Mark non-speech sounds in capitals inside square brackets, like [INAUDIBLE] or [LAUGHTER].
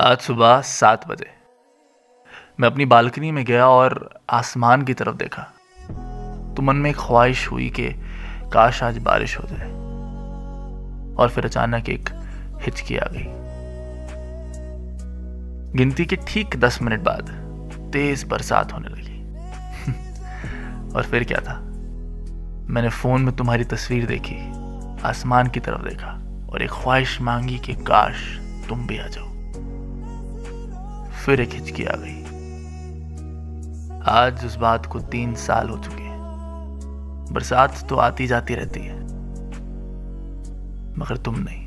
आज सुबह सात बजे। मैं अपनी बालकनी में गया और आसमान की तरफ़ देखा। तो मन में एक ख्वाहिश हुई कि काश आज बारिश हो जाए। और फिर अचानक एक हिचकी आ गई। गिनती के ठीक दस मिनट बाद तेज बरसात होने लगी। [LAUGHS] और फिर क्या था? मैंने फ़ोन में तुम्हारी तस्वीर देखी, आसमान की तरफ़ देखा और एक ख्वाहिश मांगी कि काश तुम भी आ जाओ। फिर एक हिचकी आ गई। आज उस बात को तीन साल हो चुके हैं। बरसात तो आती जाती रहती है, मगर तुम नहीं।